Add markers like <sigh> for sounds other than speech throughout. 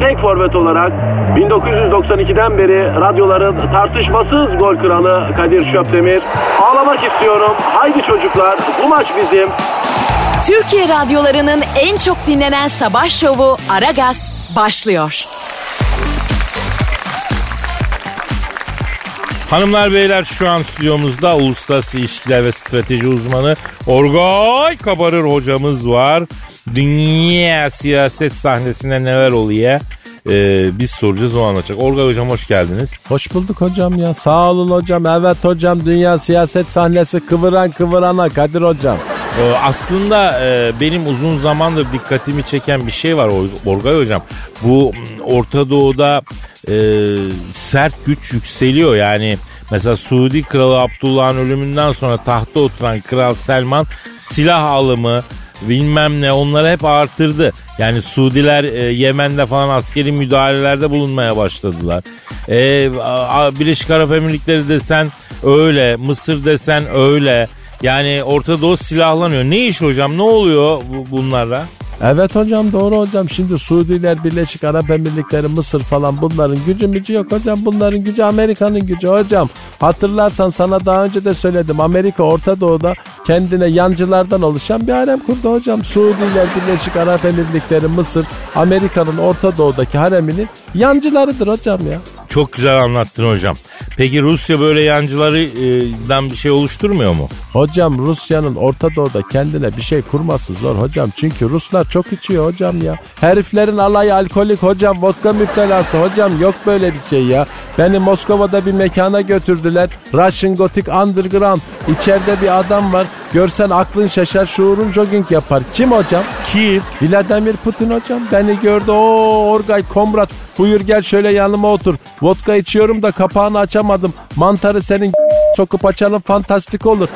tek forvet olarak 1992'den beri radyoların tartışmasız gol kralı Kadir Şöpdemir. Ağlamak istiyorum. Haydi çocuklar bu maç bizim. Türkiye radyolarının en çok dinlenen sabah şovu Aragaz başlıyor. Hanımlar beyler şu an stüdyomuzda uluslararası ilişkiler ve strateji uzmanı Orgay Kabarır hocamız var. Dünya siyaset sahnesinde neler oluyor? Ee, biz soracağız o anlatacak. Orgay hocam hoş geldiniz. Hoş bulduk hocam ya. Sağ olun hocam. Evet hocam dünya siyaset sahnesi kıvıran kıvırana Kadir hocam. Ee, aslında e, benim uzun zamandır dikkatimi çeken bir şey var Or- Orgay hocam. Bu Orta Doğu'da e, sert güç yükseliyor yani. Mesela Suudi Kralı Abdullah'ın ölümünden sonra tahta oturan Kral Selman silah alımı bilmem ne onları hep artırdı. Yani Suudiler e, Yemen'de falan askeri müdahalelerde bulunmaya başladılar. E, a- Birleşik Arap Emirlikleri desen öyle, Mısır desen öyle. Yani Orta Doğu silahlanıyor. Ne iş hocam? Ne oluyor bu- bunlarla? Evet hocam doğru hocam. Şimdi Suudiler, Birleşik Arap Emirlikleri, Mısır falan bunların gücü mücü yok hocam. Bunların gücü Amerika'nın gücü hocam. Hatırlarsan sana daha önce de söyledim. Amerika Orta Doğu'da kendine yancılardan oluşan bir harem kurdu hocam. Suudiler, Birleşik Arap Emirlikleri, Mısır, Amerika'nın Orta Doğu'daki hareminin yancılarıdır hocam ya. Çok güzel anlattın hocam. Peki Rusya böyle yancılardan bir şey oluşturmuyor mu? Hocam Rusya'nın Orta Doğu'da kendine bir şey kurması zor hocam. Çünkü Ruslar çok içiyor hocam ya. Heriflerin alayı alkolik hocam. Vodka müptelası hocam. Yok böyle bir şey ya. Beni Moskova'da bir mekana götürdüler. Russian Gothic Underground. İçeride bir adam var. Görsen aklın şaşar şuurun jogging yapar. Kim hocam? Kim? Vladimir Putin hocam. Beni gördü. Oo Orgay Komrat. Buyur gel şöyle yanıma otur. Vodka içiyorum da kapağını açamadım. Mantarı senin <laughs> sokup açalım fantastik olur.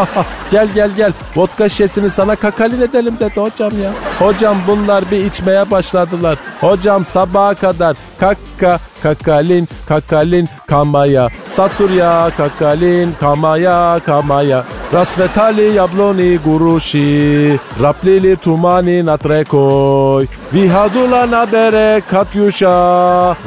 <laughs> gel gel gel. Vodka şişesini sana kakalin edelim dedi hocam ya. Hocam bunlar bir içmeye başladılar. Hocam sabaha kadar kakka kakalin kakalin kamaya. Saturya kakalin kamaya kamaya. Rasvetali yabloni gurushi. Raplili tumani natrekoy. Vihadula na bere katyusha.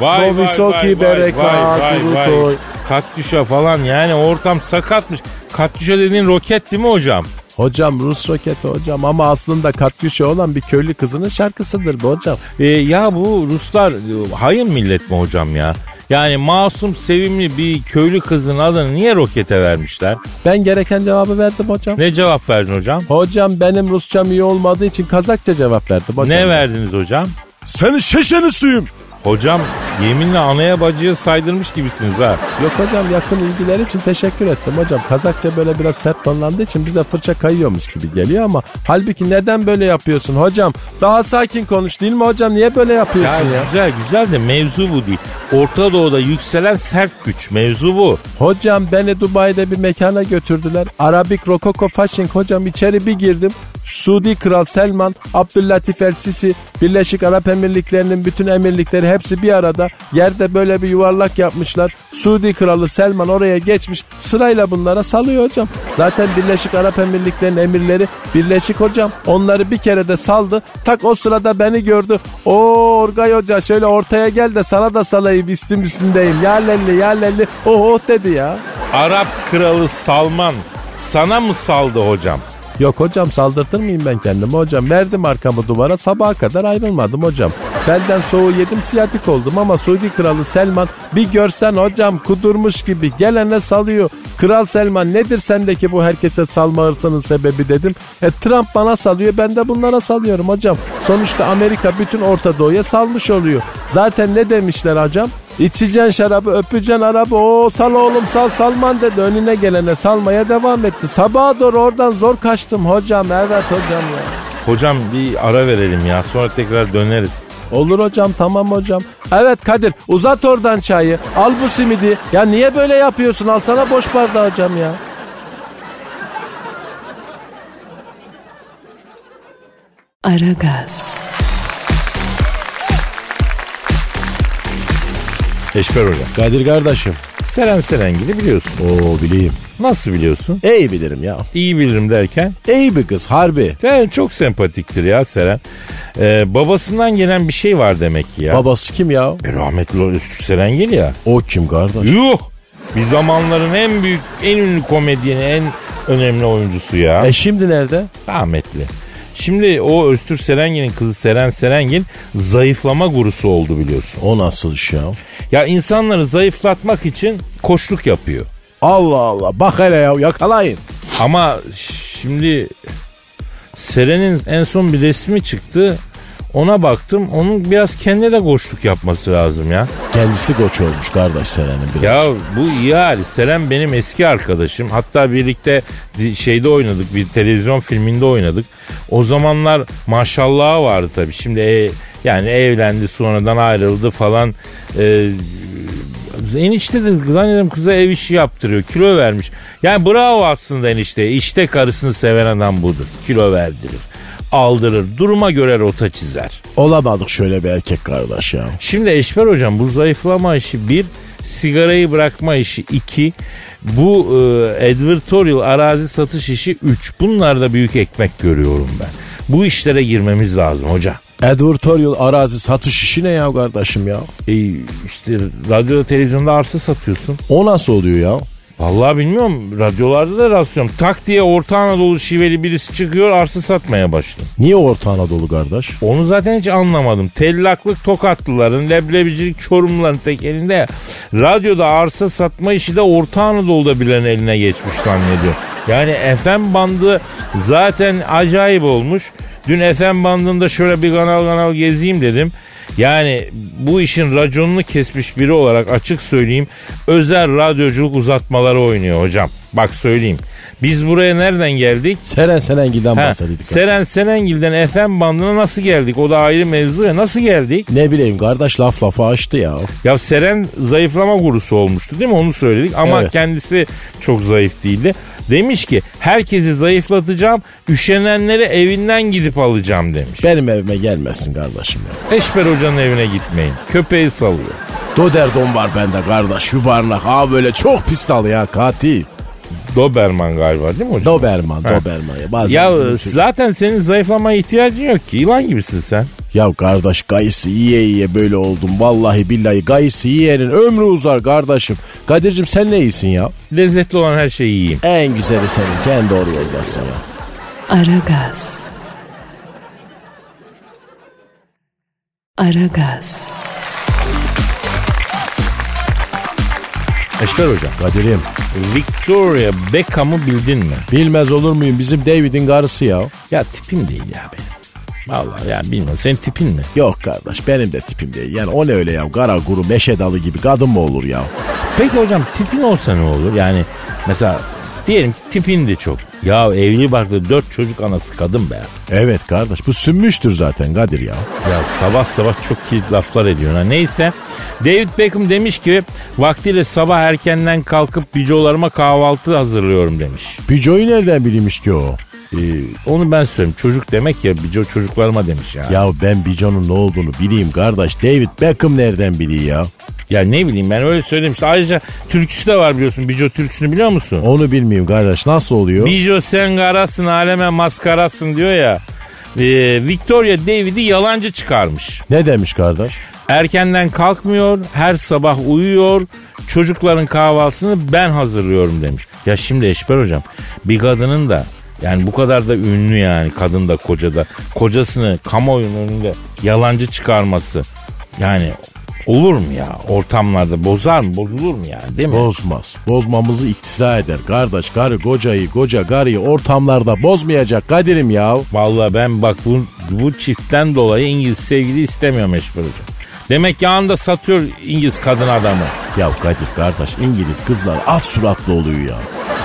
Vay Novisoki bereka vay vay kurutoy. vay. Katyuşa falan yani ortam sakatmış. Katyuşa dediğin roket değil mi hocam? Hocam Rus roketi hocam ama aslında Katyusha olan bir köylü kızının şarkısıdır bu hocam. Ee, ya bu Ruslar e, hayın millet mi hocam ya? Yani masum sevimli bir köylü kızın adını niye rokete vermişler? Ben gereken cevabı verdim hocam. Ne cevap verdin hocam? Hocam benim Rusçam iyi olmadığı için Kazakça cevap verdim hocam. Ne verdiniz hocam? Senin şişeni suyum. Hocam yeminle anaya bacıya saydırmış gibisiniz ha. Yok hocam yakın ilgiler için teşekkür ettim hocam. Kazakça böyle biraz sert tonlandığı için bize fırça kayıyormuş gibi geliyor ama halbuki neden böyle yapıyorsun hocam? Daha sakin konuş değil mi hocam? Niye böyle Ya, yapıyorsun ya? güzel güzel de mevzu bu değil. Orta Doğu'da yükselen sert güç mevzu bu. Hocam beni Dubai'de bir mekana götürdüler. Arabik Rokoko Fashion hocam içeri bir girdim. Suudi Kral Selman, Abdüllatif El Sisi, Birleşik Arap Emirlikleri'nin bütün emirlikleri hepsi bir arada. Yerde böyle bir yuvarlak yapmışlar. Suudi Kralı Selman oraya geçmiş. Sırayla bunlara salıyor hocam. Zaten Birleşik Arap Emirlikleri'nin emirleri Birleşik hocam. Onları bir kere de saldı. Tak o sırada beni gördü. O Orgay Hoca şöyle ortaya gel de sana da salayım üstüm üstündeyim. Ya lelli ya lelli. Oh oh dedi ya. Arap kralı Salman sana mı saldı hocam? Yok hocam saldırtır mıyım ben kendimi hocam? Verdim arkamı duvara sabaha kadar ayrılmadım hocam. Belden soğuğu yedim siyatik oldum ama Suudi Kralı Selman bir görsen hocam kudurmuş gibi gelene salıyor. Kral Selman nedir sendeki bu herkese salma hırsının sebebi dedim. E Trump bana salıyor ben de bunlara salıyorum hocam. Sonuçta Amerika bütün Orta Doğu'ya salmış oluyor. Zaten ne demişler hocam? İçeceksin şarabı öpeceksin arabı. O sal oğlum sal salman dedi. Önüne gelene salmaya devam etti. Sabaha doğru oradan zor kaçtım hocam. Evet hocam ya. Hocam bir ara verelim ya sonra tekrar döneriz. Olur hocam tamam hocam. Evet Kadir uzat oradan çayı. Al bu simidi. Ya niye böyle yapıyorsun? Alsana boş bardağı hocam ya. Aragaz, Eşber hocam. Kadir kardeşim. Seren Serengil'i biliyorsun. Oo bileyim. Nasıl biliyorsun? İyi bilirim ya. İyi bilirim derken. İyi bir kız harbi. Yani çok sempatiktir ya Seren. Ee, babasından gelen bir şey var demek ki ya. Babası kim ya? E, rahmetli Öztürk Serengil ya. O kim kardeş? Yuh! Bir zamanların en büyük, en ünlü komedyeni, en önemli oyuncusu ya. E şimdi nerede? Rahmetli. Şimdi o Öztürk Serengil'in kızı Seren Serengil zayıflama gurusu oldu biliyorsun. O nasıl iş ya? Ya insanları zayıflatmak için koçluk yapıyor. Allah Allah bak hele ya yakalayın. Ama şimdi Seren'in en son bir resmi çıktı. Ona baktım. Onun biraz kendine de koçluk yapması lazım ya. Kendisi koç olmuş kardeş Seren'in biraz. Ya bu iyi hali. Seren benim eski arkadaşım. Hatta birlikte şeyde oynadık. Bir televizyon filminde oynadık. O zamanlar maşallahı vardı tabii. Şimdi e- yani evlendi sonradan ayrıldı falan. Ee, enişte de zannederim kıza ev işi yaptırıyor. Kilo vermiş. Yani bravo aslında enişte. İşte karısını seven adam budur. Kilo verdirir. Aldırır. Duruma göre rota çizer. Olamadık şöyle bir erkek kardeş ya. Şimdi Eşber hocam bu zayıflama işi bir, sigarayı bırakma işi iki, bu e, advertorial arazi satış işi üç. Bunlarda büyük ekmek görüyorum ben. Bu işlere girmemiz lazım hoca. Advertorial arazi satış işi ne ya kardeşim ya? E, işte radyo televizyonda arsa satıyorsun. O nasıl oluyor ya? Vallahi bilmiyorum radyolarda da rastlıyorum. Tak diye Orta Anadolu şiveli birisi çıkıyor arsa satmaya başlıyor. Niye Orta Anadolu kardeş? Onu zaten hiç anlamadım. Tellaklık Tokatlıların, leblebicilik Çorumluların tek elinde ya. Radyoda arsa satma işi de Orta Anadolu'da bilen eline geçmiş zannediyor. Yani FM bandı zaten acayip olmuş. Dün FM bandında şöyle bir kanal kanal gezeyim dedim. Yani bu işin raconunu kesmiş biri olarak açık söyleyeyim özel radyoculuk uzatmaları oynuyor hocam. Bak söyleyeyim. Biz buraya nereden geldik? Seren Serengil'den Ha, bahsededik. Seren Serengil'den FM bandına nasıl geldik? O da ayrı mevzu ya. Nasıl geldik? Ne bileyim kardeş laf lafa açtı ya. Ya Seren zayıflama gurusu olmuştu değil mi? Onu söyledik ama Evet. kendisi çok zayıf değildi. Demiş ki herkesi zayıflatacağım, üşenenleri evinden gidip alacağım demiş. Benim evime gelmesin kardeşim ya. Eşber hocanın evine gitmeyin. Köpeği salıyor. Doderdon var bende kardeş yuvarlak. Ha böyle çok pis dalı ya katil. Doberman galiba değil mi hocam? Doberman, Doberman ya. Bazen ya üzülüyorum. zaten senin zayıflamaya ihtiyacın yok ki. Yılan gibisin sen. Ya kardeş gayısı yiye yiye böyle oldum. Vallahi billahi gayısı yiyenin ömrü uzar kardeşim. Kadir'cim sen ne iyisin ya? Lezzetli olan her şeyi yiyeyim. En güzeli senin. Kendi doğru yoldasın ya. Aragaz. Aragaz, Eşber hocam. Kadir'im Victoria Beckham'ı bildin mi? bilmez olur muyum bizim David'in karısı ya. Ya tipim değil ya benim. Vallahi ya bilmiyorum. Senin tipin mi? Yok kardeş benim de tipim değil. Yani o ne öyle ya kara guru meşe dalı gibi kadın mı olur ya? Peki hocam tipin olsa ne olur? Yani mesela diyelim ki tipin de çok. Ya evli barklı dört çocuk anası kadın be. Evet kardeş bu sünmüştür zaten Kadir ya. Ya sabah sabah çok kilit laflar ediyor. Ha. Neyse David Beckham demiş ki vaktiyle sabah erkenden kalkıp bicolarıma kahvaltı hazırlıyorum demiş. Bijo'yu nereden bilmiş ki o? Ee, onu ben söyleyeyim. Çocuk demek ya bico çocuklarıma demiş ya. ya. Ben Bijo'nun ne olduğunu bileyim kardeş. David Beckham nereden biliyor ya? Ne bileyim ben öyle söyledim. İşte ayrıca türküsü de var biliyorsun. Bico türküsünü biliyor musun? Onu bilmiyorum kardeş. Nasıl oluyor? Bijo sen karasın aleme maskarasın diyor ya. Ee, Victoria David'i yalancı çıkarmış. Ne demiş kardeş? Erkenden kalkmıyor, her sabah uyuyor, çocukların kahvaltısını ben hazırlıyorum demiş. Ya şimdi Eşber hocam bir kadının da yani bu kadar da ünlü yani kadın da koca da kocasını kamuoyunun önünde yalancı çıkarması yani olur mu ya ortamlarda bozar mı bozulur mu yani değil mi? Bozmaz. Bozmamızı iktiza eder. Kardeş karı kocayı koca karıyı ortamlarda bozmayacak Kadir'im ya. Vallahi ben bak bu, bu çiftten dolayı İngiliz sevgili istemiyorum Eşber hocam. Demek yanında satıyor İngiliz kadın adamı. Ya Kadir kardeş İngiliz kızlar at suratlı oluyor ya.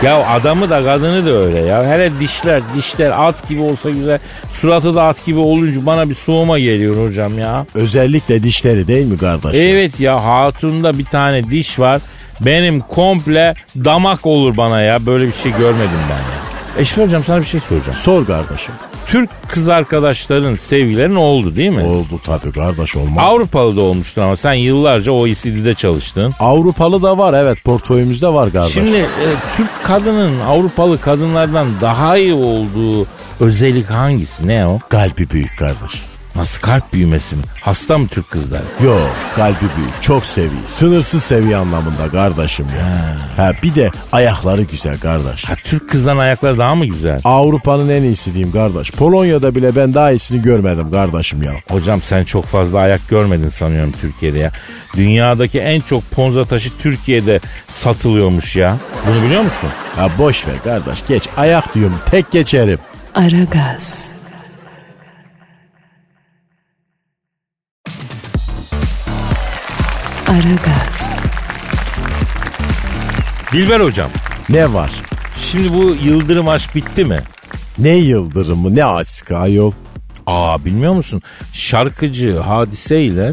Ya adamı da kadını da öyle ya. Hele dişler dişler at gibi olsa güzel. Suratı da at gibi olunca bana bir soğuma geliyor hocam ya. Özellikle dişleri değil mi kardeş? Evet ya hatunda bir tane diş var. Benim komple damak olur bana ya. Böyle bir şey görmedim ben ya. Eşref hocam sana bir şey soracağım. Sor kardeşim. Türk kız arkadaşların sevgilerin oldu değil mi? Oldu tabii kardeş olmaz. Avrupalı da olmuştun ama sen yıllarca OECD'de çalıştın. Avrupalı da var evet portföyümüzde var kardeş. Şimdi e, Türk kadının Avrupalı kadınlardan daha iyi olduğu özellik hangisi? Ne o? Kalbi büyük kardeş. Nasıl kalp büyümesi mi? Hasta mı Türk kızlar? Yo kalbi büyük çok seviyor. Sınırsız seviye anlamında kardeşim ya. Ha. bir de ayakları güzel kardeş. Ha, Türk kızların ayakları daha mı güzel? Avrupa'nın en iyisi diyeyim kardeş. Polonya'da bile ben daha iyisini görmedim kardeşim ya. Hocam sen çok fazla ayak görmedin sanıyorum Türkiye'de ya. Dünyadaki en çok ponza taşı Türkiye'de satılıyormuş ya. Bunu biliyor musun? Ha boş ver kardeş geç ayak diyorum tek geçerim. Aragaz. Aragaz. Dilber hocam. Ne var? Şimdi bu Yıldırım aşk bitti mi? Ne yıldırımı ne aşkı ayol. Aa bilmiyor musun? Şarkıcı Hadise ile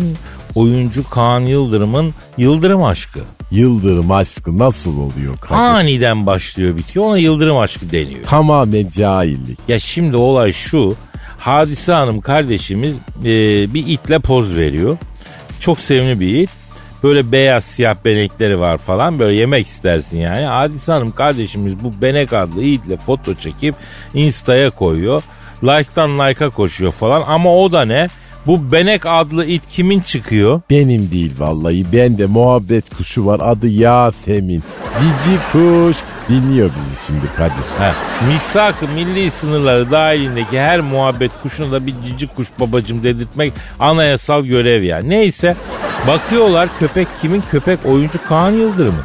oyuncu Kaan Yıldırım'ın Yıldırım aşkı. Yıldırım aşkı nasıl oluyor Kadir? Aniden başlıyor bitiyor ona Yıldırım aşkı deniyor. Tamamen cahillik. Ya şimdi olay şu. Hadise Hanım kardeşimiz e, bir itle poz veriyor. Çok sevimli bir it. Böyle beyaz siyah benekleri var falan böyle yemek istersin yani. Hadise Hanım kardeşimiz bu benek adlı itle foto çekip instaya koyuyor. Like'tan like'a koşuyor falan ama o da ne? Bu benek adlı it kimin çıkıyor? Benim değil vallahi. Ben de muhabbet kuşu var adı Yasemin. Cici kuş. Dinliyor bizi şimdi Kadir. Ha, misak milli sınırları dahilindeki her muhabbet kuşuna da bir cici kuş babacım dedirtmek anayasal görev ya. Neyse bakıyorlar köpek kimin? Köpek oyuncu Kaan Yıldırım'ın.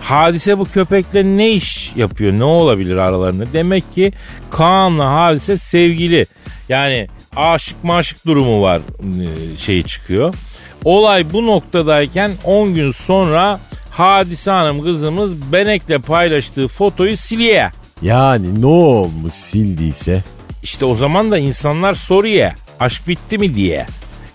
Hadise bu köpekle ne iş yapıyor? Ne olabilir aralarında? Demek ki Kaan'la Hadise sevgili. Yani aşık maşık durumu var e, şeyi çıkıyor. Olay bu noktadayken 10 gün sonra Hadise Hanım kızımız Benek'le paylaştığı fotoyu siliyor. Yani ne olmuş sildiyse? İşte o zaman da insanlar soruyor. Aşk bitti mi diye.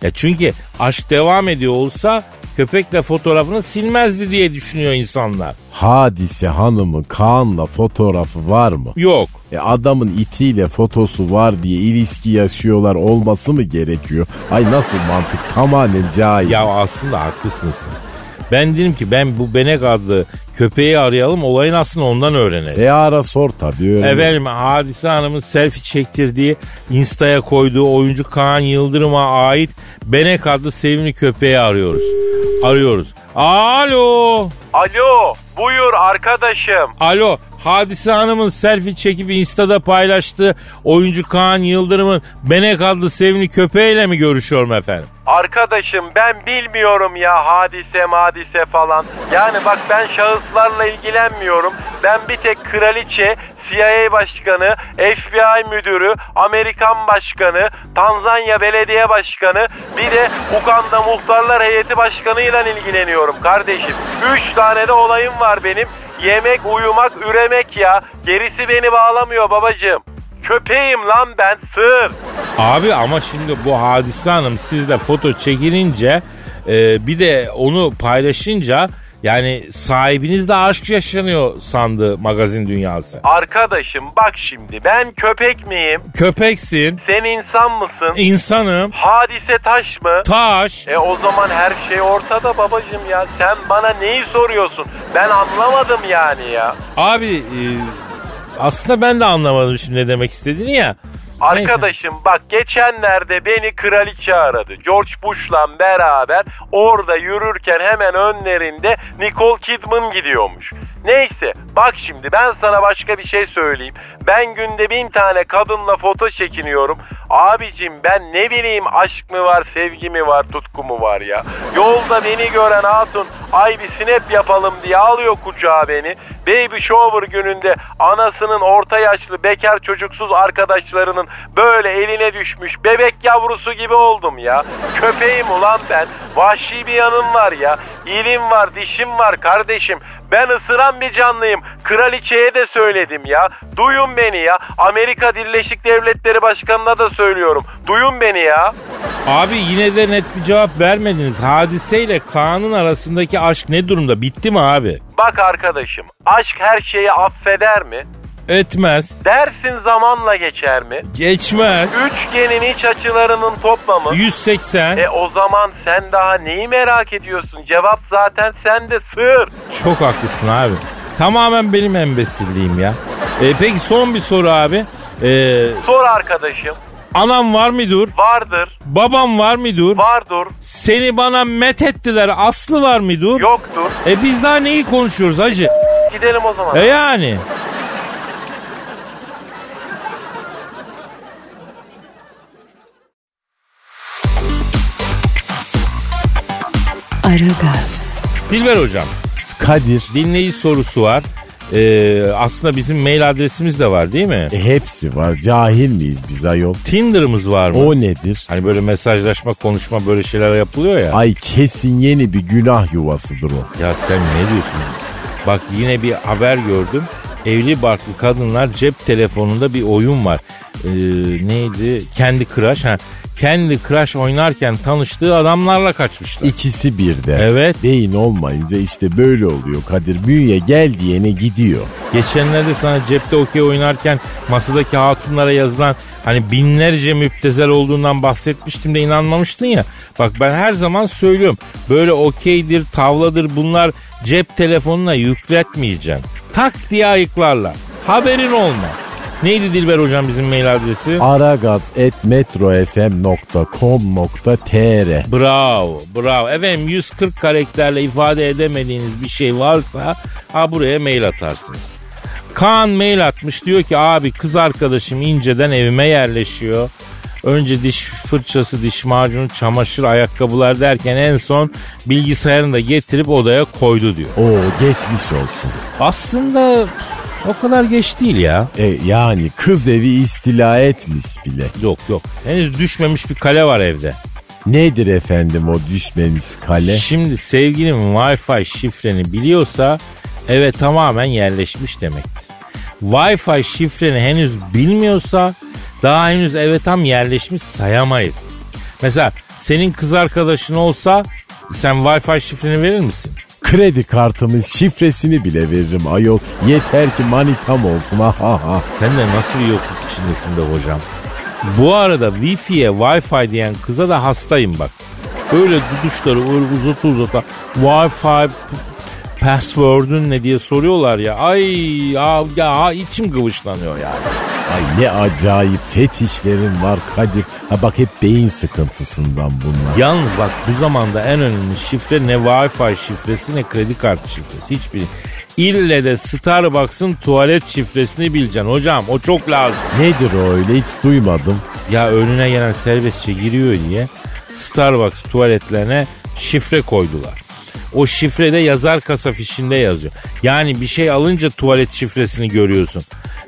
Ya çünkü aşk devam ediyor olsa köpekle fotoğrafını silmezdi diye düşünüyor insanlar. Hadise hanımın Kaan'la fotoğrafı var mı? Yok. E adamın itiyle fotosu var diye ilişki yaşıyorlar olması mı gerekiyor? Ay nasıl mantık tamamen cahil. Ya aslında haklısın sen. Ben dedim ki ben bu Benek adlı köpeği arayalım olayın aslında ondan öğrenelim. E ara sor tabii öyle. Efendim Hadise Hanım'ın selfie çektirdiği Insta'ya koyduğu oyuncu Kaan Yıldırım'a ait Benek adlı sevimli köpeği arıyoruz. Arıyoruz. Alo. Alo buyur arkadaşım. Alo. Hadise Hanım'ın selfie çekip Insta'da paylaştığı oyuncu Kaan Yıldırım'ın Benek adlı sevimli köpeğiyle mi görüşüyorum efendim? Arkadaşım ben bilmiyorum ya hadise madise falan. Yani bak ben şahıslarla ilgilenmiyorum. Ben bir tek kraliçe, CIA başkanı, FBI müdürü, Amerikan başkanı, Tanzanya belediye başkanı, bir de Uganda muhtarlar heyeti başkanıyla ilgileniyorum kardeşim. Üç tane de olayım var benim. Yemek, uyumak, üremek ya. Gerisi beni bağlamıyor babacığım. Köpeğim lan ben sır. Abi ama şimdi bu Hadise Hanım sizle foto çekilince e, bir de onu paylaşınca yani sahibiniz de aşk yaşanıyor sandı magazin dünyası. Arkadaşım bak şimdi ben köpek miyim? Köpeksin, Sen insan mısın? insanım, Hadise taş mı? taş. E o zaman her şey ortada babacığım ya. Sen bana neyi soruyorsun? Ben anlamadım yani ya. Abi e, aslında ben de anlamadım şimdi ne demek istediğini ya. Arkadaşım bak geçenlerde beni kraliçe aradı. George Bush'la beraber orada yürürken hemen önlerinde Nicole Kidman gidiyormuş. Neyse bak şimdi ben sana başka bir şey söyleyeyim. Ben günde bin tane kadınla foto çekiniyorum. Abicim ben ne bileyim aşk mı var, sevgi mi var, tutku mu var ya. Yolda beni gören hatun ay bir snap yapalım diye alıyor kucağa beni. Baby shower gününde anasının orta yaşlı bekar çocuksuz arkadaşlarının böyle eline düşmüş bebek yavrusu gibi oldum ya. Köpeğim ulan ben. Vahşi bir yanım var ya. İlim var, dişim var kardeşim. Ben ısıran bir canlıyım. Kraliçeye de söyledim ya. Duyun beni ya. Amerika Birleşik Devletleri Başkanı'na da söylüyorum. Duyun beni ya. Abi yine de net bir cevap vermediniz. Hadiseyle Kaan'ın arasındaki aşk ne durumda? Bitti mi abi? Bak arkadaşım, aşk her şeyi affeder mi? Etmez. Dersin zamanla geçer mi? Geçmez. Üçgenin iç açılarının toplamı 180. E o zaman sen daha neyi merak ediyorsun? Cevap zaten sende sır. Çok haklısın abi. Tamamen benim embesilliğim ya. E, peki son bir soru abi. E, Sor arkadaşım. anam var mıdır? Vardır, Babam var mıdır? vardır, Seni bana met ettiler. Aslı var mıdır? yoktur. E biz daha neyi konuşuyoruz hacı? Gidelim o zaman. E yani. Aragaz, Dilber hocam Kadir dinleyici sorusu var. E, aslında bizim mail adresimiz de var değil mi? e, hepsi var. Cahil miyiz biz ayol? Tinder'ımız var mı? O nedir? Hani böyle mesajlaşma, konuşma böyle şeyler yapılıyor ya. Ay kesin yeni bir günah yuvasıdır o. Ya sen ne diyorsun? Bak yine bir haber gördüm. Evli barklı kadınlar cep telefonunda bir oyun var. Ee, neydi? Kendi Crush. Ha. Kendi Crush oynarken tanıştığı adamlarla kaçmışlar. İkisi birde. Evet. Beyin olmayınca işte böyle oluyor Kadir. Bünye gel diyene gidiyor. Geçenlerde sana cepte okey oynarken masadaki hatunlara yazılan hani binlerce müptezel olduğundan bahsetmiştim de inanmamıştın ya. Bak ben her zaman söylüyorum. Böyle okeydir, tavladır bunlar cep telefonuna yükletmeyeceksin. Tak diye ayıklarlar. Haberin olmaz. Neydi Dilber hocam bizim mail adresi? aragaz.metrofm.com.tr Bravo, bravo. Efendim 140 karakterle ifade edemediğiniz bir şey varsa ha buraya mail atarsınız. Kaan mail atmış diyor ki abi kız arkadaşım inceden evime yerleşiyor. Önce diş fırçası, diş macunu, çamaşır, ayakkabılar derken en son bilgisayarını da getirip odaya koydu diyor. Oo geçmiş olsun. Aslında o kadar geç değil ya. E, yani kız evi istila etmiş bile. Yok yok. Henüz düşmemiş bir kale var evde. Nedir efendim o düşmemiş kale? Şimdi sevgilin Wi-Fi şifreni biliyorsa eve tamamen yerleşmiş demektir. Wi-Fi şifreni henüz bilmiyorsa daha henüz eve tam yerleşmiş sayamayız. Mesela senin kız arkadaşın olsa sen Wi-Fi şifreni verir misin? Kredi kartımın şifresini bile veririm ayol. Yeter ki manitam olsun. Ha ha. Sen de nasıl bir yokluk içindesin be hocam. Bu arada Wi-Fi'ye Wi-Fi diyen kıza da hastayım bak. Öyle duduşları öyle uzata uzata Wi-Fi password'ün ne diye soruyorlar ya. Ay ya, ya içim kıvışlanıyor yani. Ay ne acayip fetişlerin var Kadir. Ha bak hep beyin sıkıntısından bunlar. Yalnız bak bu zamanda en önemli şifre ne Wi-Fi şifresi ne kredi kartı şifresi. Hiçbiri. İlle de Starbucks'ın tuvalet şifresini bileceksin hocam. O çok lazım. Nedir o öyle hiç duymadım. Ya önüne gelen serbestçe giriyor diye Starbucks tuvaletlerine şifre koydular. O şifrede yazar kasa fişinde yazıyor. Yani bir şey alınca tuvalet şifresini görüyorsun.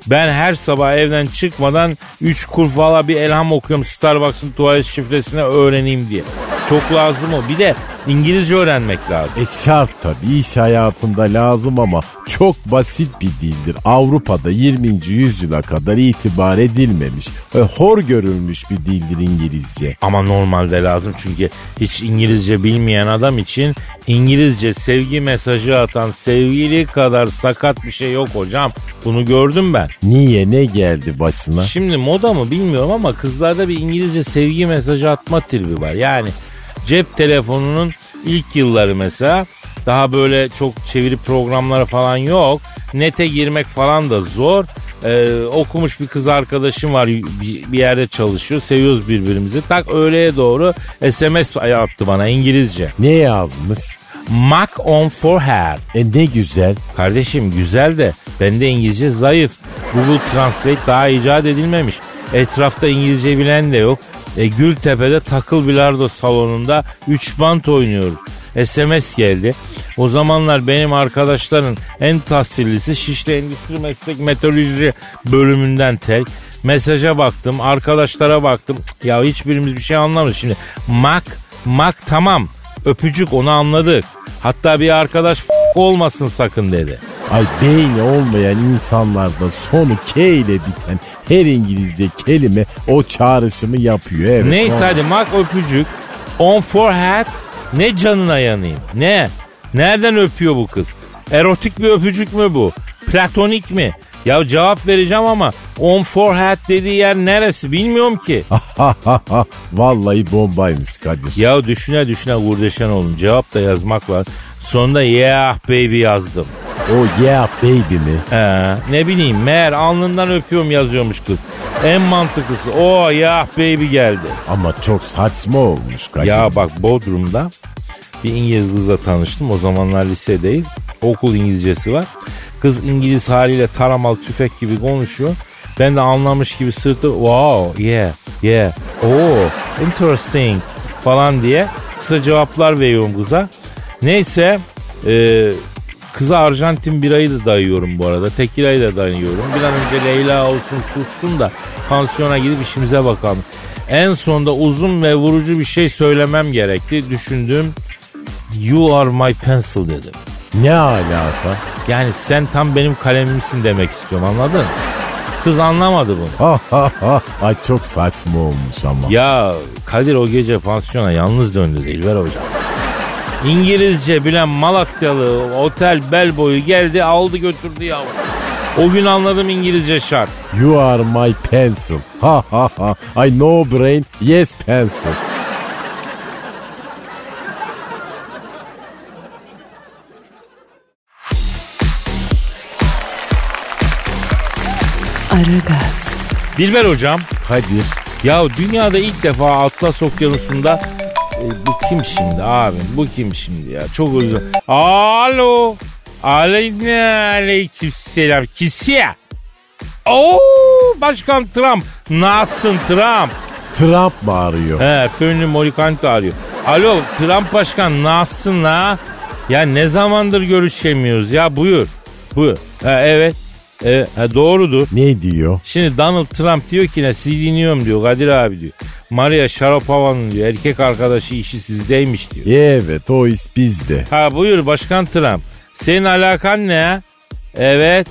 Ben her sabah evden çıkmadan 3 kur falan bir elham okuyorum Starbucks'ın tuvalet şifresini öğreneyim diye. Çok lazım o. Bir de İngilizce öğrenmek lazım. E şart tabii iş hayatında lazım ama çok basit bir dildir. Avrupa'da 20. yüzyıla kadar itibar edilmemiş. E, hor görülmüş bir dildir İngilizce. Ama normalde lazım çünkü hiç İngilizce bilmeyen adam için İngilizce sevgi mesajı atan sevgili kadar sakat bir şey yok hocam. Bunu gördüm ben. Niye ne geldi başına? Şimdi moda mı bilmiyorum ama kızlarda bir İngilizce sevgi mesajı atma tribi var. Yani cep telefonunun ilk yılları mesela daha böyle çok çeviri programları falan yok. Nete girmek falan da zor. Ee, okumuş bir kız arkadaşım var bir, yerde çalışıyor. Seviyoruz birbirimizi. Tak öğleye doğru SMS attı bana İngilizce. Ne yazmış? Mark on forehead. E ne güzel. Kardeşim güzel de bende İngilizce zayıf. Google Translate daha icat edilmemiş. Etrafta İngilizce bilen de yok. E, Gültepe'de takıl bilardo salonunda 3 bant oynuyoruz. SMS geldi. O zamanlar benim arkadaşların en tahsillisi Şişli Endüstri Meslek Meteoroloji bölümünden tek. Mesaja baktım, arkadaşlara baktım. Ya hiçbirimiz bir şey anlamadık. Şimdi mak, mak tamam. Öpücük onu anladık. Hatta bir arkadaş "F- olmasın sakın dedi. Ay beyni olmayan insanlarda sonu K ile biten her İngilizce kelime o çağrışımı yapıyor. Evet. Neyse Normal. hadi mak öpücük. On forehead. Ne canına yanayım? Ne? Nereden öpüyor bu kız? Erotik bir öpücük mü bu? Platonik mi? Ya cevap vereceğim ama on forehead dediği yer neresi bilmiyorum ki. <laughs> Vallahi bombaymış Kadir. ya düşüne düşüne kurdeşen oğlum cevap da yazmak var. Sonunda yeah baby yazdım. O yeah baby mi? Ee, ne bileyim meğer alnından öpüyorum yazıyormuş kız. En mantıklısı o yeah baby geldi. Ama çok saçma olmuş Kadir. Ya bak Bodrum'da bir İngiliz kızla tanıştım. O zamanlar lisedeyiz. Okul İngilizcesi var. Kız İngiliz haliyle taramalı tüfek gibi konuşuyor. Ben de anlamış gibi sırtı wow yeah yeah oh interesting falan diye kısa cevaplar veriyorum kıza. Neyse e, kıza Arjantin birayı da dayıyorum bu arada. Tekirayı da dayıyorum. Bir an önce Leyla olsun sussun da pansiyona gidip işimize bakalım. En sonunda uzun ve vurucu bir şey söylemem gerekti. Düşündüm. You are my pencil dedim. Ne alaka? Yani sen tam benim kalemimsin demek istiyorum anladın? Kız anlamadı bunu. Ay çok saçma olmuş ama. Ya Kadir o gece pansiyona yalnız döndü Dilber hocam. İngilizce bilen Malatyalı otel bel boyu geldi aldı götürdü ya. O gün anladım İngilizce şart. You are my pencil. Ha ha ha. I no brain. Yes pencil. Aragaz, Dilber hocam Kadir. ya dünyada ilk defa Atlas Okyanusu'nda e, bu kim şimdi abi bu kim şimdi ya çok özür Alo aleyküm selam kisiye Oo Başkan Trump nasılsın Trump Trump mı arıyor? He Fönlü Molikant arıyor. Alo Trump Başkan nasılsın la? Ya ne zamandır görüşemiyoruz ya buyur. Buyur. Ha, evet. Evet, ha, doğrudur. Ne diyor? Şimdi Donald Trump diyor ki ne sizi dinliyorum diyor Kadir abi diyor. Maria Sharapova'nın diyor erkek arkadaşı işi sizdeymiş diyor. Evet o iş bizde. Ha buyur Başkan Trump. Senin alakan ne? Evet.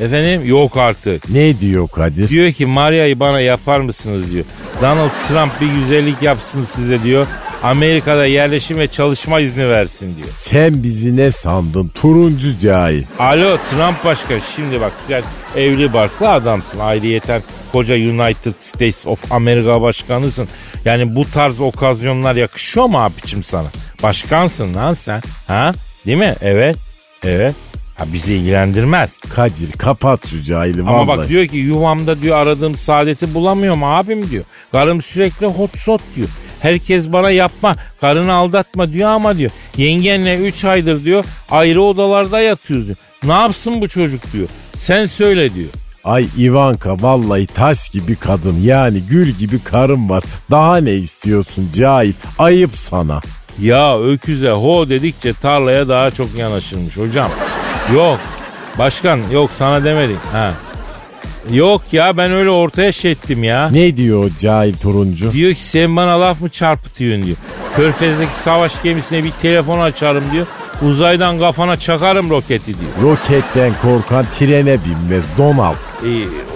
Efendim yok artık. Ne diyor Kadir? Diyor ki Maria'yı bana yapar mısınız diyor. Donald Trump bir güzellik yapsın size diyor. Amerika'da yerleşim ve çalışma izni versin diyor. Sen bizi ne sandın? Turuncu cahil. Alo Trump başkan şimdi bak sen evli barklı adamsın. Ayrıyeten koca United States of America başkanısın. Yani bu tarz okazyonlar yakışıyor mu abicim sana? Başkansın lan sen. Ha? Değil mi? Evet. Evet. Ha bizi ilgilendirmez. Kadir kapat şu cahili Ama vallahi. bak diyor ki yuvamda diyor aradığım saadeti bulamıyorum abim diyor. Karım sürekli hot sot diyor. Herkes bana yapma, karını aldatma diyor ama diyor. Yengenle 3 aydır diyor ayrı odalarda yatıyoruz diyor. Ne yapsın bu çocuk diyor. Sen söyle diyor. Ay Ivanka vallahi taş gibi kadın yani gül gibi karın var. Daha ne istiyorsun cahil? Ayıp sana. Ya öküze ho dedikçe tarlaya daha çok yanaşılmış hocam. Yok. Başkan yok sana demedik. Ha. Yok ya ben öyle ortaya şey ettim ya. Ne diyor o cahil turuncu? Diyor ki sen bana laf mı çarpıtıyorsun diyor. Körfez'deki savaş gemisine bir telefon açarım diyor. Uzaydan kafana çakarım roketi diyor. Roketten korkan trene binmez Donald. E,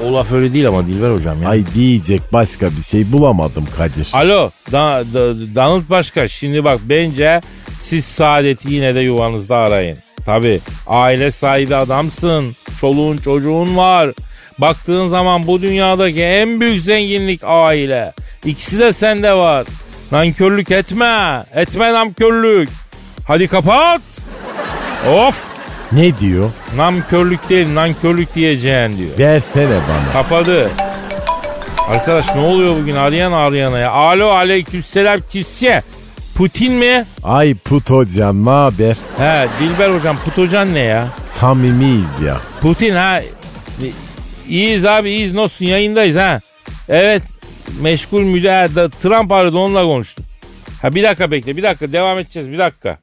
o laf öyle değil ama Dilber hocam ya. Ay diyecek başka bir şey bulamadım Kadir. Alo da, da, Donald Başkan şimdi bak bence siz saadeti yine de yuvanızda arayın. Tabi aile sahibi adamsın. Çoluğun çocuğun var. Baktığın zaman bu dünyadaki en büyük zenginlik aile. İkisi de sende var. Nankörlük etme. Etme namkörlük. Hadi kapat. Of. Ne diyor? Namkörlük değil nankörlük diyeceğin diyor. Versene bana. Kapadı. Arkadaş ne oluyor bugün arayan arayana ya? Alo aleykümselam kimse. Putin mi? Ay put hocam ne haber? He Dilber hocam Putocan ne ya? Samimiyiz ya. Putin ha. İyiyiz abi iyiyiz nasılsın yayındayız ha. Evet meşgul müdahale da Trump aradı onunla konuştum. Ha bir dakika bekle bir dakika devam edeceğiz bir dakika.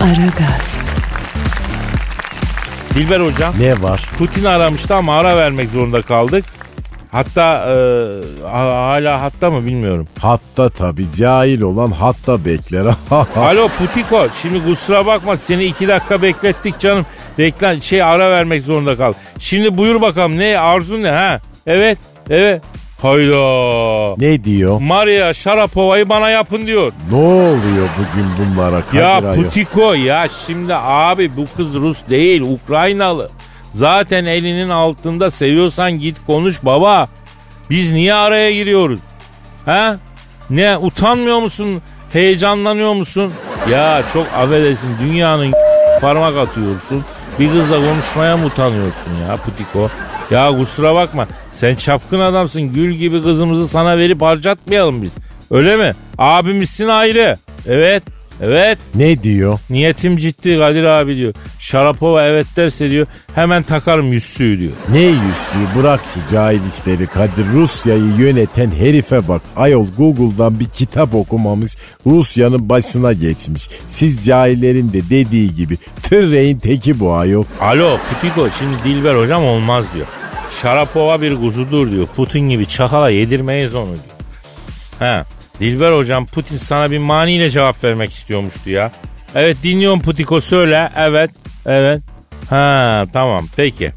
Aragaz, Dilber hocam Ne var? Putin aramıştı ama ara vermek zorunda kaldık. Hatta e, ha- hala hatta mı bilmiyorum. Hatta tabii cahil olan hatta bekler. <laughs> Alo Putiko şimdi kusura bakma seni iki dakika beklettik canım. Reklam şey ara vermek zorunda kal. Şimdi buyur bakalım ne arzun ne ha? Evet evet. Hayda. ne diyor? Maria Sharapova'yı bana yapın diyor. Ne oluyor bugün bunlara Kadir Ya? Putiko ya şimdi abi bu kız Rus değil Ukraynalı. Zaten elinin altında seviyorsan git konuş baba. Biz niye araya giriyoruz? Ha? Ne utanmıyor musun? Heyecanlanıyor musun? Ya çok affedersin dünyanın <laughs> parmak atıyorsun. Bir kızla konuşmaya mı utanıyorsun ya Putiko? Ya kusura bakma sen çapkın adamsın gül gibi kızımızı sana verip harcatmayalım biz. Öyle mi? Abimizsin ayrı. Evet. Evet. Ne diyor? Niyetim ciddi Kadir abi diyor. Şarapova evet derse diyor hemen takarım yüzsüğü diyor. Ne yüzüğü bırak şu cahil işleri Kadir Rusya'yı yöneten herife bak. Ayol Google'dan bir kitap okumamış Rusya'nın başına geçmiş. Siz cahillerin de dediği gibi tırreğin teki bu ayol. Alo Putiko şimdi Dilber hocam olmaz diyor. Şarapova bir kuzudur diyor. Putin gibi çakala yedirmeyiz onu diyor. Ha Dilber hocam Putin sana bir maniyle cevap vermek istiyormuştu ya. Evet dinliyorum Putiko söyle. Evet evet. Ha tamam peki.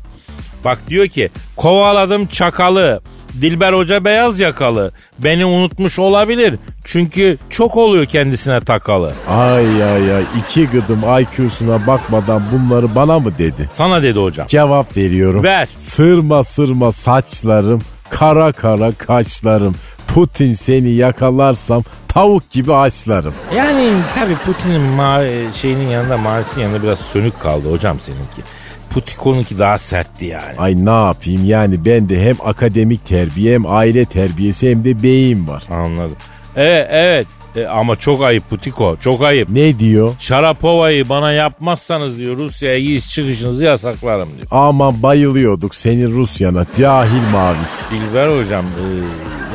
Bak diyor ki kovaladım çakalı. Dilber Hoca beyaz yakalı. Beni unutmuş olabilir. Çünkü çok oluyor kendisine takalı. Ay ay ay iki gıdım IQ'suna bakmadan bunları bana mı dedi? Sana dedi hocam. Cevap veriyorum. Ver. Sırma sırma saçlarım, kara kara kaşlarım. Putin seni yakalarsam tavuk gibi açlarım. Yani tabii Putin'in ma- şeyinin yanında Mars'ın yanında biraz sönük kaldı hocam seninki. Putiko'nunki daha sertti yani. Ay ne yapayım yani ben de hem akademik terbiye hem aile terbiyesi hem de beyin var. Anladım. Evet evet E, ama çok ayıp Putiko çok ayıp. Ne diyor? Şarapova'yı bana yapmazsanız diyor Rusya'ya giriş çıkışınızı yasaklarım diyor. Aman bayılıyorduk senin Rusyana cahil mavisi. Dilber hocam e,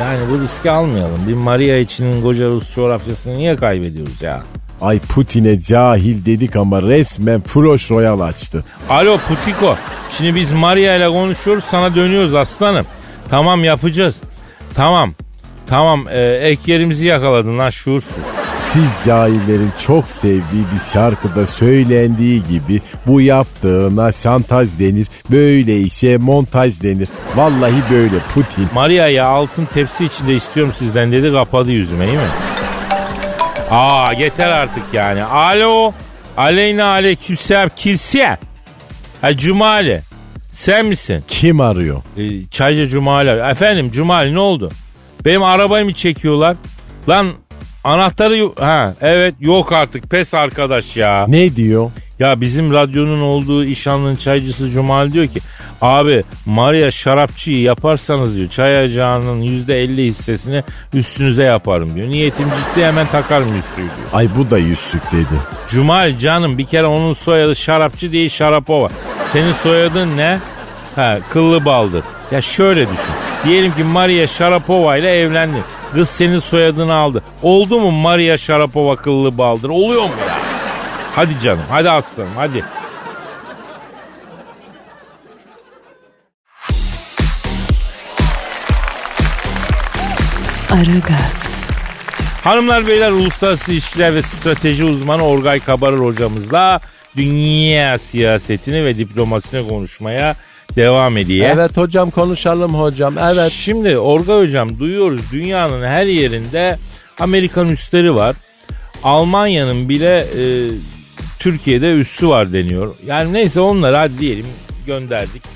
yani bu riski almayalım. Bir Maria için koca Rus coğrafyasını niye kaybediyoruz ya? Ay Putin'e cahil dedik ama resmen Froş Royal açtı. Alo Putiko. Şimdi biz Maria ile konuşuyoruz sana dönüyoruz aslanım. Tamam yapacağız. Tamam. Tamam e, ek yerimizi yakaladın lan şuursuz. Siz cahillerin çok sevdiği bir şarkıda söylendiği gibi bu yaptığına şantaj denir. Böyle işe montaj denir. Vallahi böyle Putin. Maria'yı altın tepsi içinde istiyorum sizden dedi kapadı yüzüme iyi mi? Aa yeter artık yani. Alo. Aleyna aleykümselam kirsiye. Ha Cumali. Sen misin? Kim arıyor? Ee, çaycı Cumali. Efendim Cumali ne oldu? Benim arabayı mı çekiyorlar? Lan anahtarı. Ha evet yok artık pes arkadaş ya. Ne diyor? Ya bizim radyonun olduğu İşanlı'nın çaycısı Cumal diyor ki abi Maria şarapçıyı yaparsanız diyor çay ocağının %50 hissesini üstünüze yaparım diyor. Niyetim ciddi hemen takarım üstüyü diyor. Ay bu da yüzsük dedi. Cumal canım bir kere onun soyadı şarapçı değil Şarapova. Senin soyadın ne? Ha kıllı baldır. Ya şöyle düşün. Diyelim ki Maria Sharapova ile evlendin. Kız senin soyadını aldı. Oldu mu Maria Sharapova kıllı baldır? Oluyor mu ya? Hadi canım hadi aslanım hadi. Aragaz, Hanımlar beyler uluslararası ilişkiler ve strateji uzmanı Orgay Kabarır hocamızla dünya siyasetini ve diplomasini konuşmaya devam ediyor. Evet hocam konuşalım hocam. Evet. Şimdi Orgay hocam duyuyoruz dünyanın her yerinde Amerikan üsleri var. Almanya'nın bile e, Türkiye'de üssü var deniyor. Yani neyse onları hadi diyelim gönderdik.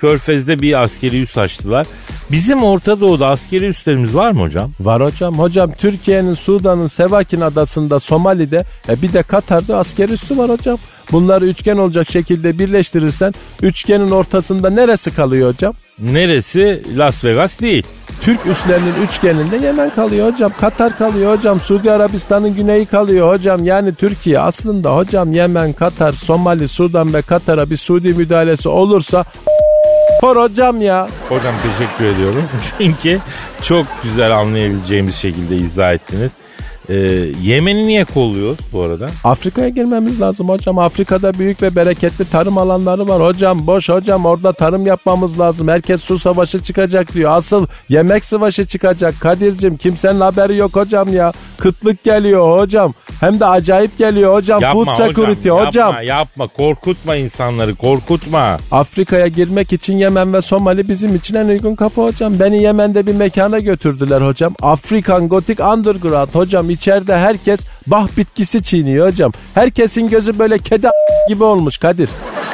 Körfez'de bir askeri üs açtılar. Bizim Orta Doğu'da askeri üslerimiz var mı hocam? Var hocam. Hocam Türkiye'nin Sudan'ın Sevakin adasında Somali'de e, bir de Katar'da asker üssü var hocam. Bunları üçgen olacak şekilde birleştirirsen üçgenin ortasında neresi kalıyor hocam? Neresi? Las Vegas değil. Türk üslerinin üçgeninde Yemen kalıyor hocam. Katar kalıyor hocam. Suudi Arabistan'ın güneyi kalıyor hocam. Yani Türkiye aslında hocam Yemen, Katar, Somali, Sudan ve Katar'a bir Suudi müdahalesi olursa Hor hocam ya. Hocam teşekkür ediyorum. <laughs> Çünkü çok güzel anlayabileceğimiz şekilde izah ettiniz. Ee, Yemen'i niye kolluyoruz bu arada? Afrika'ya girmemiz lazım hocam. Afrika'da büyük ve bereketli tarım alanları var hocam. Boş hocam orada tarım yapmamız lazım. Herkes su savaşı çıkacak diyor. Asıl yemek savaşı çıkacak. Kadir'cim kimsenin haberi yok hocam ya. Kıtlık geliyor hocam. Hem de acayip geliyor hocam. Food security hocam. hocam. Yapma, yapma korkutma insanları korkutma. Afrika'ya girmek için Yemen ve Somali bizim için en uygun kapı hocam. Beni Yemen'de bir mekana götürdüler hocam. Afrikan Gothic Underground hocam. İçeride herkes bah bitkisi çiğniyor hocam. Herkesin gözü böyle kedi gibi olmuş Kadir.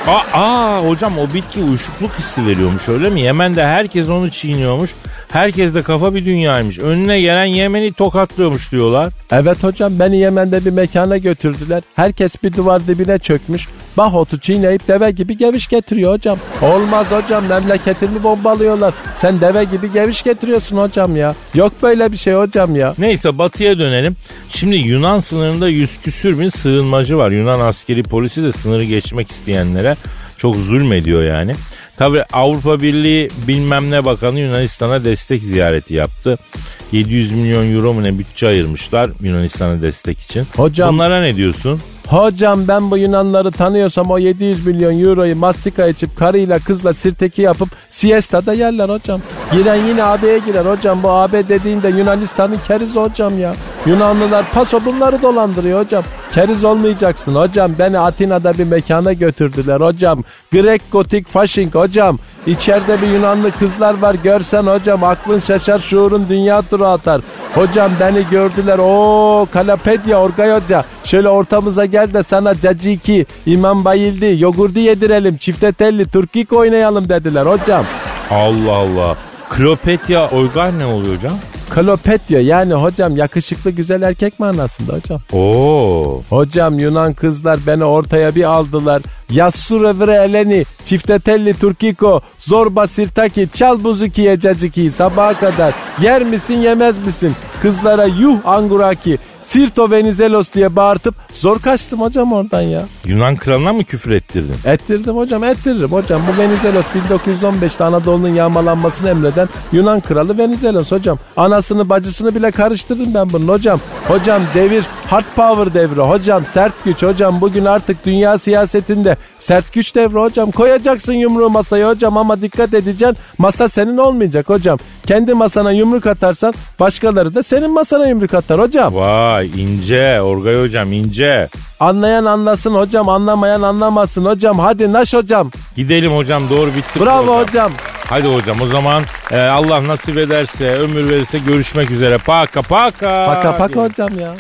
Aa, aa hocam o bitki uyuşukluk hissi veriyormuş öyle mi? Yemen'de herkes onu çiğniyormuş. Herkes de kafa bir dünyaymış. Önüne gelen Yemen'i tokatlıyormuş diyorlar. Evet hocam beni Yemen'de bir mekana götürdüler. Herkes bir duvar dibine çökmüş. Bah otu çiğneyip deve gibi geviş getiriyor hocam. Olmaz hocam memleketimi bombalıyorlar. Sen deve gibi geviş getiriyorsun hocam ya. Yok böyle bir şey hocam ya. Neyse batıya dönelim. Şimdi Yunan sınırında yüz küsür bin sığınmacı var. Yunan askeri polisi de sınırı geçmek isteyenlere çok zulmediyor yani. Tabi Avrupa Birliği bilmem ne bakanı Yunanistan'a destek ziyareti yaptı. 700 milyon euro mu ne bütçe ayırmışlar Yunanistan'a destek için. Hocam- Bunlara ne diyorsun? Hocam ben bu Yunanları tanıyorsam o 700 milyon euroyu mastika içip karıyla kızla sirteki yapıp siesta'da yerler hocam. Giren yine AB'ye girer hocam. Bu AB dediğinde Yunanistan'ın keriz hocam ya. Yunanlılar paso bunları dolandırıyor hocam. Keriz olmayacaksın hocam. Beni Atina'da bir mekana götürdüler hocam. Grek gotik faşink hocam. İçeride bir Yunanlı kızlar var görsen hocam aklın şaşar şuurun dünya turu atar. Hocam beni gördüler o Kalapedya Orgay Hoca şöyle ortamıza gel de sana caciki, imam bayildi, yogurdu yedirelim, çifte telli, turkik oynayalım dediler hocam. Allah Allah. Kleopatra Oygar ne oluyor hocam? Kalopetya yani hocam yakışıklı güzel erkek manasında hocam. Oo. Hocam Yunan kızlar beni ortaya bir aldılar. Yassura vre eleni, çifte telli turkiko, zorba sirtaki, çal buzukiye caciki sabaha kadar. Yer misin yemez misin? Kızlara yuh anguraki, sirto venizelos diye bağırtıp zor kaçtım hocam oradan ya. Yunan kralına mı küfür ettirdin? Ettirdim hocam ettiririm hocam. Bu Venizelos 1915'te Anadolu'nun yağmalanmasını emreden Yunan kralı Venizelos hocam. Anasını bacısını bile karıştırdım ben bunun hocam. Hocam devir hard power devri hocam sert güç hocam. Bugün artık dünya siyasetinde sert güç devri hocam. Koyacaksın yumruğu masaya hocam ama dikkat edeceksin. Masa senin olmayacak hocam. Kendi masana yumruk atarsan başkaları da senin masana yumruk atar hocam. Vay ince Orgay hocam ince. Anlayan anlasın hocam anlamayan anlamasın hocam. Hadi naş hocam. Gidelim hocam doğru bitti. Bravo program. hocam. Hadi hocam o zaman e, Allah nasip ederse ömür verirse görüşmek üzere. Paka paka. Paka paka hocam ya.